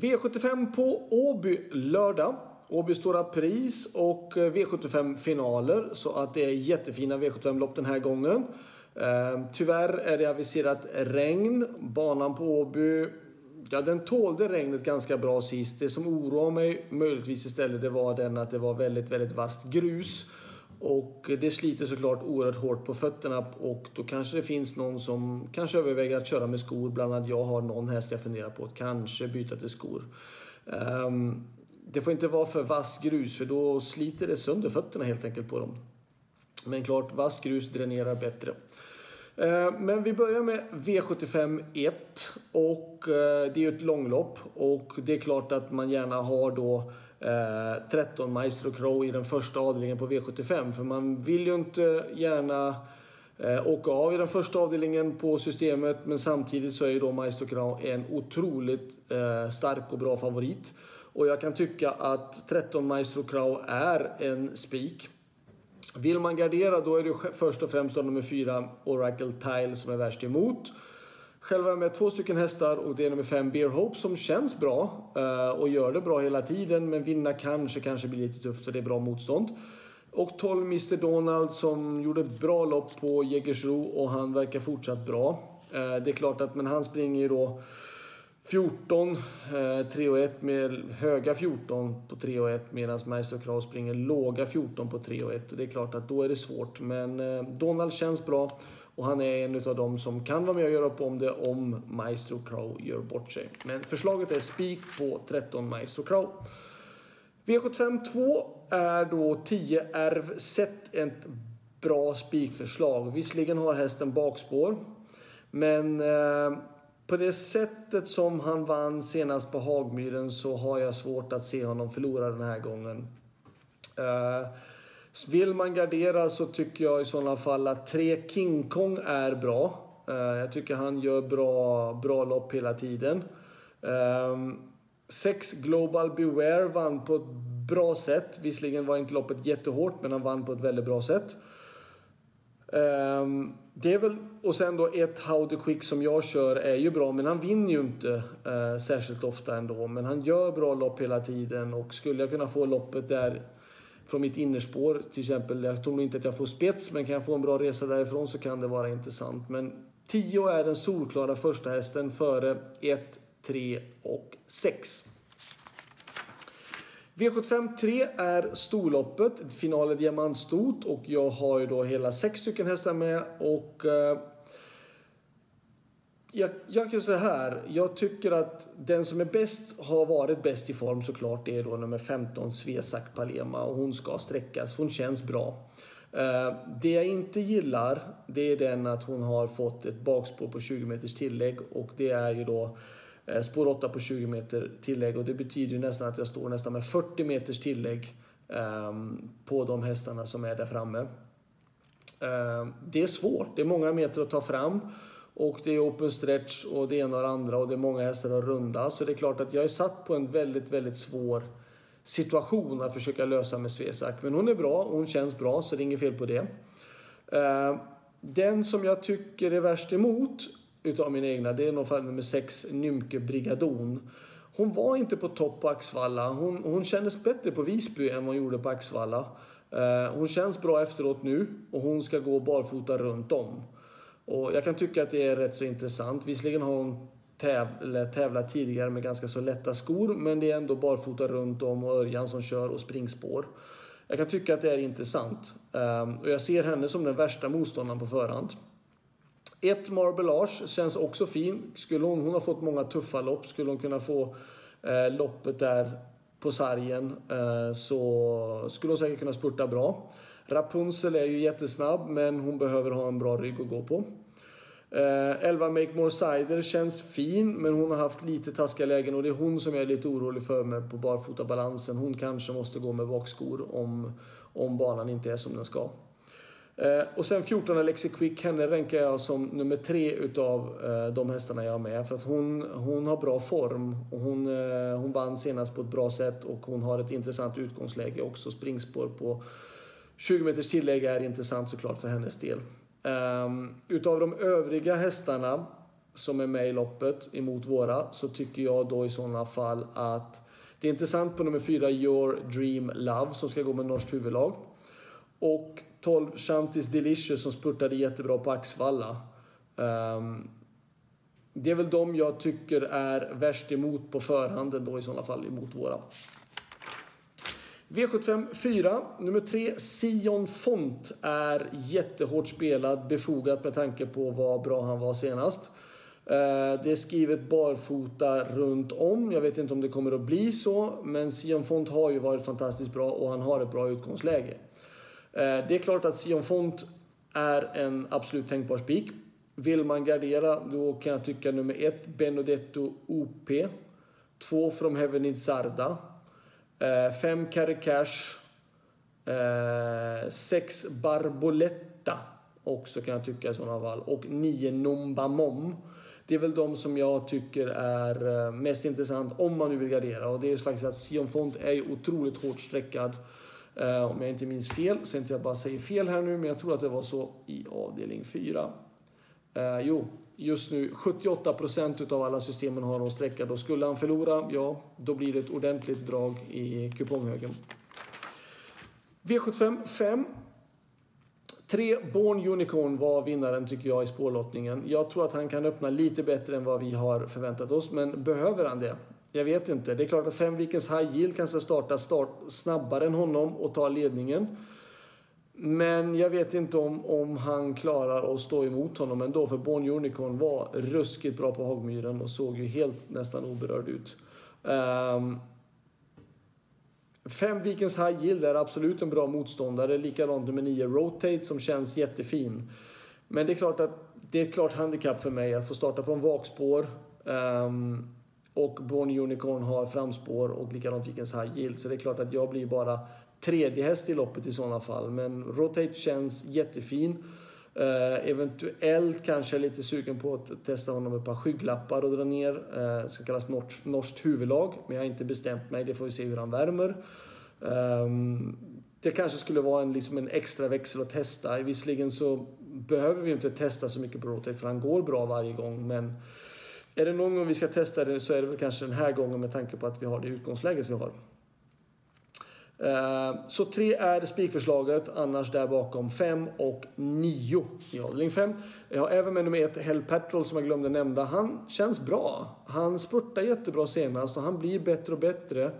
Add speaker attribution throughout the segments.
Speaker 1: V75 på Åby lördag. Åby Stora Pris och eh, V75-finaler. Så att det är jättefina V75-lopp den här gången. Eh, tyvärr är det aviserat regn. Banan på Åby Ja, den tålde regnet ganska bra sist. Det som oroade mig möjligtvis istället det var den att det var väldigt, väldigt vasst grus. Och det sliter såklart oerhört hårt på fötterna och då kanske det finns någon som kanske överväger att köra med skor. Bland annat jag har någon häst jag funderar på att kanske byta till skor. Um, det får inte vara för vass grus för då sliter det sönder fötterna helt enkelt på dem. Men klart, vass grus dränerar bättre. Ehm, men vi börjar med V75 1 och eh, det är ju ett långlopp och det är klart att man gärna har då Eh, 13 Maestro Crow i den första avdelningen på V75. För man vill ju inte gärna eh, åka av i den första avdelningen på systemet. Men samtidigt så är ju då Maestro Crow en otroligt eh, stark och bra favorit. Och jag kan tycka att 13 Maestro Crow är en spik. Vill man gardera då är det först och främst nummer 4 Oracle Tile som är värst emot. Själv har jag med två stycken hästar och det är nummer 5 Beer Hope som känns bra eh, och gör det bra hela tiden. Men vinna kanske, kanske blir lite tufft för det är bra motstånd. Och 12 Mr Donald som gjorde bra lopp på Jägersro och han verkar fortsatt bra. Eh, det är klart att men han springer ju då 14, 3 eh, och 1 med höga 14 på 3 och 1 medan Meister Kraus springer låga 14 på 3 och 1. Det är klart att då är det svårt men eh, Donald känns bra. Och han är en av dem som kan vara med och göra upp om det om Maestro Crow gör bort sig. Men förslaget är spik på 13 Maestro Crow. V75 2 är då 10 Erv Sett ett bra spikförslag. Visserligen har hästen bakspår. Men eh, på det sättet som han vann senast på Hagmyren så har jag svårt att se honom förlora den här gången. Eh, vill man gardera så tycker jag i sådana fall att 3 King Kong är bra. Eh, jag tycker han gör bra, bra lopp hela tiden. Ehm, 6 Global Beware vann på ett bra sätt. Visserligen var inte loppet jättehårt men han vann på ett väldigt bra sätt. Ehm, det är väl, och sen då ett How the Quick som jag kör är ju bra men han vinner ju inte eh, särskilt ofta ändå. Men han gör bra lopp hela tiden och skulle jag kunna få loppet där från mitt innerspår till exempel. Jag tror nog inte att jag får spets, men kan jag få en bra resa därifrån så kan det vara intressant. Men 10 är den solklara första hästen före 1, 3 och 6. V75 3 är storloppet, final i diamantstot och jag har ju då hela sex stycken hästar med och eh, jag, jag kan säga här. Jag tycker att den som är bäst, har varit bäst i form såklart, det är då nummer 15 Svesak Palema och hon ska sträckas. Hon känns bra. Uh, det jag inte gillar, det är den att hon har fått ett bakspår på 20 meters tillägg och det är ju då uh, spår 8 på 20 meter tillägg och det betyder ju nästan att jag står nästan med 40 meters tillägg um, på de hästarna som är där framme. Uh, det är svårt, det är många meter att ta fram. Och det är open stretch och det ena och det andra och det är många hästar att runda. Så det är klart att jag är satt på en väldigt, väldigt svår situation att försöka lösa med Svesak. Men hon är bra och hon känns bra så det är inget fel på det. Eh, den som jag tycker är värst emot utav mina egna det är nog fall nummer 6 Nymke Brigadon. Hon var inte på topp på Axvalla. Hon, hon kändes bättre på Visby än vad hon gjorde på Axvalla. Eh, hon känns bra efteråt nu och hon ska gå barfota runt om. Och jag kan tycka att det är rätt så intressant. Visserligen har hon täv tävlat tidigare med ganska så lätta skor, men det är ändå barfota runt om och Örjan som kör och springspår. Jag kan tycka att det är intressant. Um, och jag ser henne som den värsta motståndaren på förhand. Ett Marbelage känns också fin. Skulle hon, hon har fått många tuffa lopp. Skulle hon kunna få eh, loppet där på sargen eh, så skulle hon säkert kunna spurta bra. Rapunzel är ju jättesnabb men hon behöver ha en bra rygg att gå på. Eh, 11 Make More Cider känns fin men hon har haft lite taskiga lägen och det är hon som jag är lite orolig för med på barfotabalansen. Hon kanske måste gå med bakskor om, om banan inte är som den ska. Eh, och sen 14 Alexi Quick, henne rankar jag som nummer tre utav eh, de hästarna jag har med. För att hon, hon har bra form och hon, eh, hon vann senast på ett bra sätt och hon har ett intressant utgångsläge också. Springspår på 20 meters tillägg är intressant såklart för hennes del. Um, utav de övriga hästarna som är med i loppet emot våra så tycker jag då i sådana fall att det är intressant på nummer 4 Your Dream Love som ska gå med norskt huvudlag. Och 12 Shantis Delicious som spurtade jättebra på Axvalla. Um, det är väl de jag tycker är värst emot på förhanden då i sådana fall emot våra. V75 4, nummer 3, Sion Font är jättehårt spelad, befogat med tanke på vad bra han var senast. Eh, det är skrivet barfota runt om. Jag vet inte om det kommer att bli så, men Sion Font har ju varit fantastiskt bra och han har ett bra utgångsläge. Eh, det är klart att Sion Font är en absolut tänkbar spik. Vill man gardera, då kan jag tycka nummer 1, Benedetto OP. 2 From Heaven Sarda. Eh, 5 Carry Cash. Eh, 6 Barboletta. Också kan jag tycka i sådana fall. Och 9 Numba Mom. Det är väl de som jag tycker är eh, mest intressant om man nu vill gardera. Och det är faktiskt att Sion Font är otroligt hårt streckad. Om jag inte minns fel, så inte jag bara säger fel här nu, men jag tror att det var så i avdelning 4. Eh, jo, just nu 78 procent av alla systemen har någon sträcka. Då skulle han förlora, ja, då blir det ett ordentligt drag i kuponghögen. V75 5 Tre Born Unicorn var vinnaren tycker jag i spårlottningen. Jag tror att han kan öppna lite bättre än vad vi har förväntat oss, men behöver han det? Jag vet inte. Det är klart att Femvikens High Yield kanske startar start snabbare än honom och tar ledningen. Men jag vet inte om, om han klarar att stå emot honom ändå, för Born Unicorn var ruskigt bra på Hagmyren och såg ju helt nästan oberörd ut. Um, Fem Vikens High Yield är absolut en bra motståndare. Likadant nummer 9 Rotate som känns jättefin. Men det är klart att det är ett klart handikapp för mig att få starta på en vakspår. Um, och Born Unicorn har framspår och likadant Vikens High Yield. Så det är klart att jag blir bara tredje häst i loppet i sådana fall. Men Rotate känns jättefin. Eh, eventuellt kanske jag är lite sugen på att testa honom med ett par skygglappar och dra ner. Eh, det ska kallas norskt, norskt huvudlag. Men jag har inte bestämt mig. Det får vi se hur han värmer. Um, det kanske skulle vara en, liksom en extra växel att testa. Visserligen så behöver vi inte testa så mycket på Rotate för han går bra varje gång. Men är det någon gång vi ska testa det så är det väl kanske den här gången med tanke på att vi har det utgångsläget vi har. Eh, så 3 är spikförslaget, annars där bakom 5 och 9 i avdelning 5. Jag har även med nummer 1, Hell Patrol som jag glömde nämna. Han känns bra. Han spurtade jättebra senast och han blir bättre och bättre.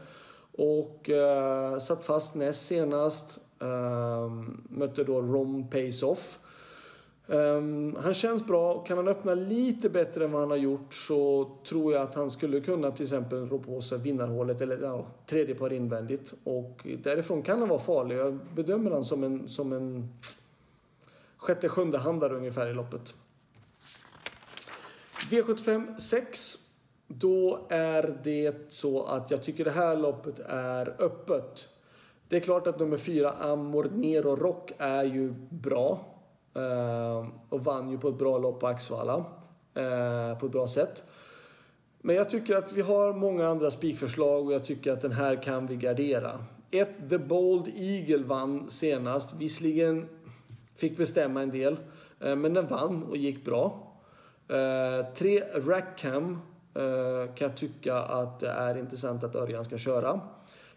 Speaker 1: Och uh, satt fast näst senast. Uh, mötte då Rom Pace Off. Um, han känns bra. Kan han öppna lite bättre än vad han har gjort så tror jag att han skulle kunna till exempel rå på sig vinnarhålet eller ja, tredje par invändigt. Och därifrån kan han vara farlig. Jag bedömer han som en, som en sjätte, sjunde handare ungefär i loppet. V75 6. Då är det så att jag tycker det här loppet är öppet. Det är klart att nummer 4 Amor Nero Rock är ju bra. Ehm, och vann ju på ett bra lopp på Axvalla. Eh, på ett bra sätt. Men jag tycker att vi har många andra spikförslag och jag tycker att den här kan vi gardera. Ett, The Bold Eagle vann senast. Visserligen fick bestämma en del, eh, men den vann och gick bra. Eh, tre, Rackham kan jag tycka att det är intressant att Örjan ska köra.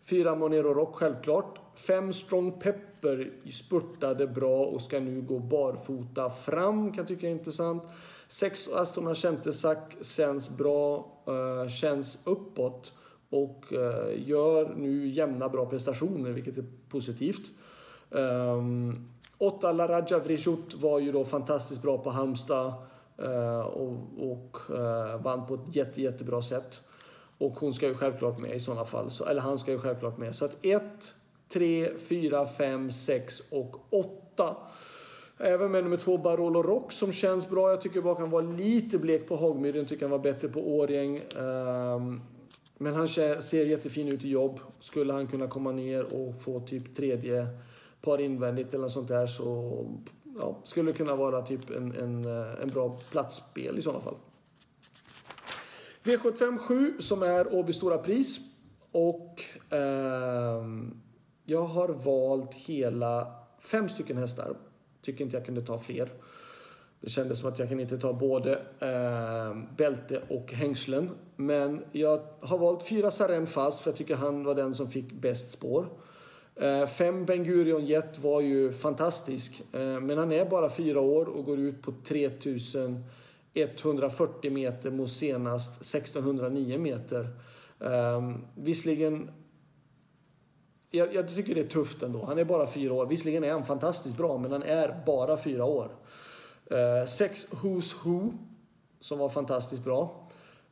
Speaker 1: Fyra, Monero Rock självklart. Fem, Strong Pepper spurtade bra och ska nu gå barfota fram, kan jag tycka är intressant. Sex Aston Centesack känns bra, eh, känns uppåt och eh, gör nu jämna bra prestationer, vilket är positivt. Ehm, åtta 8 Laraja Vrishut var ju då fantastiskt bra på Halmstad eh, och, och vann på ett jätte, jättebra sätt. Och hon ska ju självklart med i sådana fall. Så, eller han ska ju självklart med. Så att 1, 3, 4, 5, 6 och 8. Även med nummer 2 Barolo Rock som känns bra. Jag tycker bara han var lite blek på Hagmyren. Tycker han var bättre på Årjäng. Um, men han ser jättefin ut i jobb. Skulle han kunna komma ner och få typ tredje par invändigt eller något sånt där så ja, skulle det kunna vara typ en, en, eh, en bra platsspel i sådana fall. V75 7 som är Åby Stora Pris. Och eh, jag har valt hela fem stycken hästar. Tycker inte jag kunde ta fler. Det kändes som att jag kan inte ta både eh, bälte och hängslen. Men jag har valt fyra Saren fast för jag tycker han var den som fick bäst spår. Eh, fem Ben Gurion Jet var ju fantastisk. Eh, men han är bara fyra år och går ut på 3000 140 meter mot senast 1609 meter. Um, visserligen jag, jag, tycker det är tufft ändå. Han är bara fyra år. Visserligen är han fantastiskt bra, men han är bara fyra år. Uh, sex Who's Who, som var fantastiskt bra.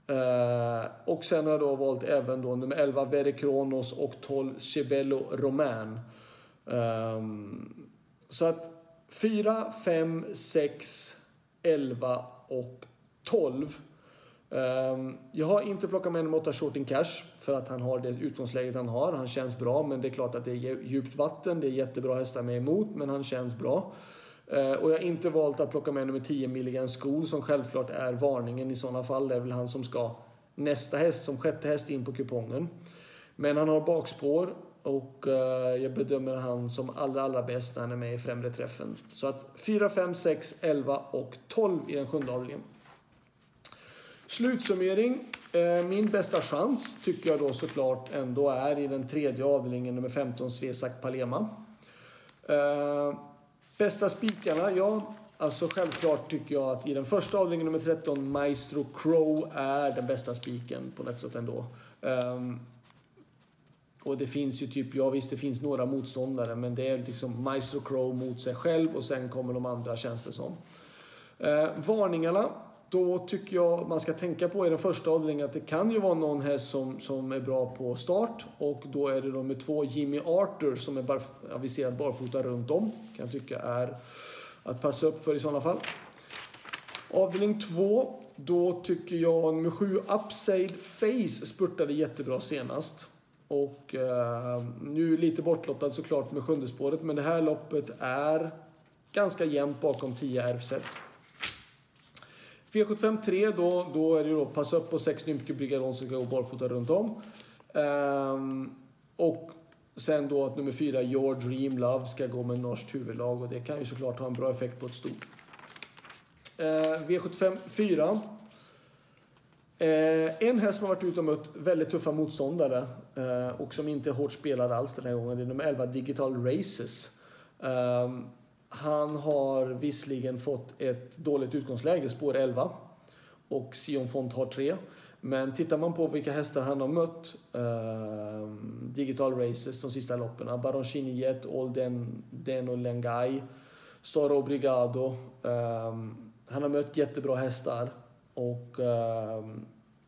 Speaker 1: Uh, och sen har jag då valt även då nummer 11 Vere Kronos och 12 Cebello Roman. Um, så att 4, 5, 6, 11 och 12. Ehm, jag har inte plockat med nummer 8 Shorting Cash för att han har det utgångsläget han har. Han känns bra men det är klart att det är djupt vatten. Det är jättebra hästar med emot men han känns bra. Ehm, och jag har inte valt att plocka med nummer 10 Milligan School som självklart är varningen i sådana fall. Det är väl han som ska nästa häst som sjätte häst in på kupongen. Men han har bakspår och uh, jag bedömer han som allra, allra bäst när han är med i främre träffen. Så att 4, 5, 6, 11 och 12 i den sjunde avdelningen. Slutsummering. Eh, min bästa chans tycker jag då såklart ändå är i den tredje avdelningen, nummer 15, Svesak Palema. Eh, bästa spikarna? Ja, alltså självklart tycker jag att i den första avdelningen, nummer 13, Maestro Crow är den bästa spiken på något sätt ändå. Ehm, och det finns ju typ, ja visst det finns några motståndare men det är liksom Maestro Crow mot sig själv och sen kommer de andra känns det som. Eh, varningarna då tycker jag man ska tänka på i den första avdelningen att det kan ju vara någon häst som, som är bra på start och då är det nummer två Jimmy Arthur som är barf aviserad barfota runt om. Kan jag tycka är att passa upp för i sådana fall. Avdelning två, då tycker jag nummer sju Upside Face spurtade jättebra senast. Och eh, nu lite bortlottad såklart med sjunde spåret men det här loppet är ganska jämnt bakom 10 RFZ. V75 3 då, då är det då pass upp på 6 Nymke Brigadon som ska gå barfota runt om. Ehm, och sen då att nummer 4 Your Dream Love ska gå med norskt huvudlag och det kan ju såklart ha en bra effekt på ett stort. Ehm, V75 4. Eh, en häst som har varit ute och mött väldigt tuffa motståndare eh, och som inte är hårt spelad alls den här gången. Det är nummer 11 Digital Races. Eh, han har visserligen fått ett dåligt utgångsläge, spår 11. Och Sion Font har 3. Men tittar man på vilka hästar han har mött, eh, Digital Races, de sista loppen, Baron Jet, Olden Den, och Lengai, Star Obrigado. Eh, han har mött jättebra hästar. Och eh,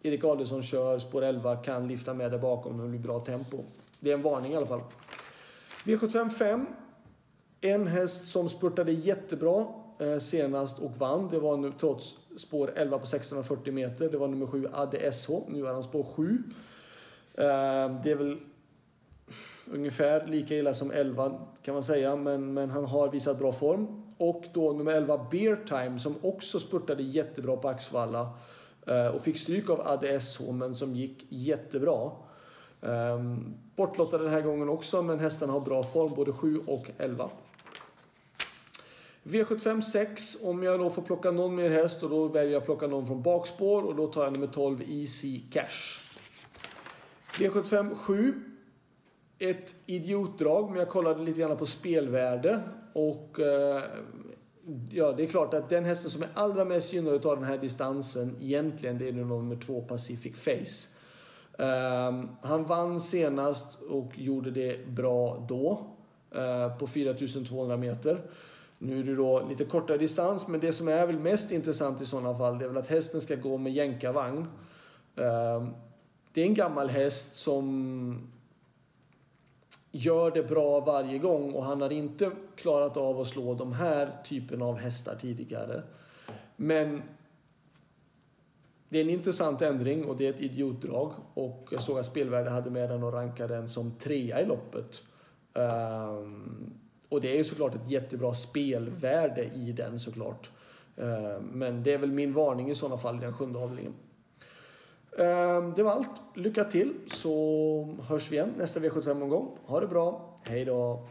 Speaker 1: Erik Adielsson kör spår 11, kan lyfta med det bakom när det blir bra tempo. Det är en varning i alla fall. V75 5 en häst som spurtade jättebra eh, senast och vann, det var nu trots spår 11 på 640 meter. Det var nummer 7 Adde SH. Nu är han spår 7. Eh, det är väl ungefär lika illa som 11 kan man säga, men, men han har visat bra form. Och då nummer 11 Beer Time som också spurtade jättebra på Axvalla eh, och fick stryk av ADS men som gick jättebra. Ehm, Bortlottade den här gången också, men hästarna har bra form, både 7 och 11. V75 6, om jag då får plocka någon mer häst och då väljer jag att plocka någon från bakspår och då tar jag nummer 12 Easy Cash. V75 7, ett idiotdrag men jag kollade lite grann på spelvärde och eh, ja, det är klart att den hästen som är allra mest gynnad av den här distansen egentligen det är nummer två Pacific Face. Um, han vann senast och gjorde det bra då uh, på 4200 meter. Nu är det då lite kortare distans, men det som är väl mest intressant i sådana fall, det är väl att hästen ska gå med jänkarvagn. Ehm, det är en gammal häst som gör det bra varje gång och han har inte klarat av att slå de här typen av hästar tidigare. Men det är en intressant ändring och det är ett idiotdrag och jag såg att Spelvärde hade med den och rankade den som trea i loppet. Um, och det är ju såklart ett jättebra spelvärde i den såklart. Eh, men det är väl min varning i sådana fall i den sjunde avdelningen. Ehm, det var allt. Lycka till så hörs vi igen nästa V75-omgång. Ha det bra. Hej då!